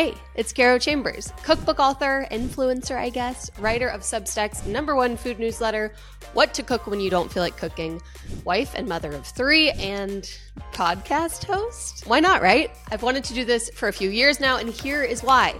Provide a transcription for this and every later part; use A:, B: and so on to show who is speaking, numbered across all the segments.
A: Hey, it's Caro Chambers, cookbook author, influencer, I guess, writer of Substack's number one food newsletter, What to Cook When You Don't Feel Like Cooking, wife and mother of three, and podcast host. Why not, right? I've wanted to do this for a few years now, and here is why.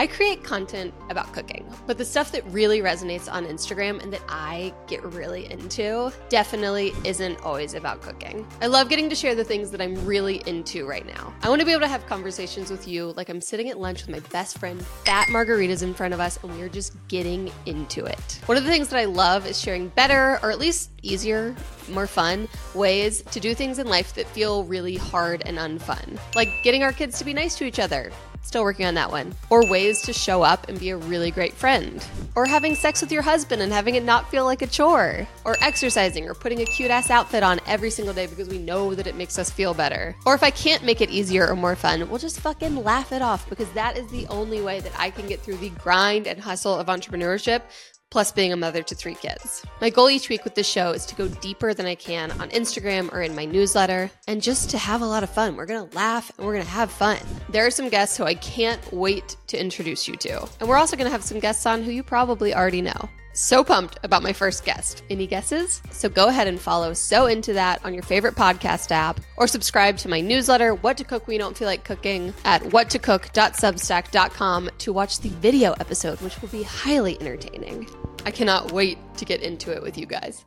A: I create content about cooking, but the stuff that really resonates on Instagram and that I get really into definitely isn't always about cooking. I love getting to share the things that I'm really into right now. I want to be able to have conversations with you like I'm sitting at lunch with my best friend, fat margaritas in front of us, and we're just getting into it. One of the things that I love is sharing better, or at least easier, more fun ways to do things in life that feel really hard and unfun. Like getting our kids to be nice to each other, Still working on that one. Or ways to show up and be a really great friend. Or having sex with your husband and having it not feel like a chore. Or exercising or putting a cute ass outfit on every single day because we know that it makes us feel better. Or if I can't make it easier or more fun, we'll just fucking laugh it off because that is the only way that I can get through the grind and hustle of entrepreneurship plus being a mother to three kids. My goal each week with this show is to go deeper than I can on Instagram or in my newsletter and just to have a lot of fun. We're gonna laugh and we're gonna have fun. There are some guests who I can't wait to introduce you to. And we're also gonna have some guests on who you probably already know. So pumped about my first guest. Any guesses? So go ahead and follow So Into That on your favorite podcast app or subscribe to my newsletter, What to Cook We Don't Feel Like Cooking, at whattocook.substack.com to watch the video episode, which will be highly entertaining. I cannot wait to get into it with you guys.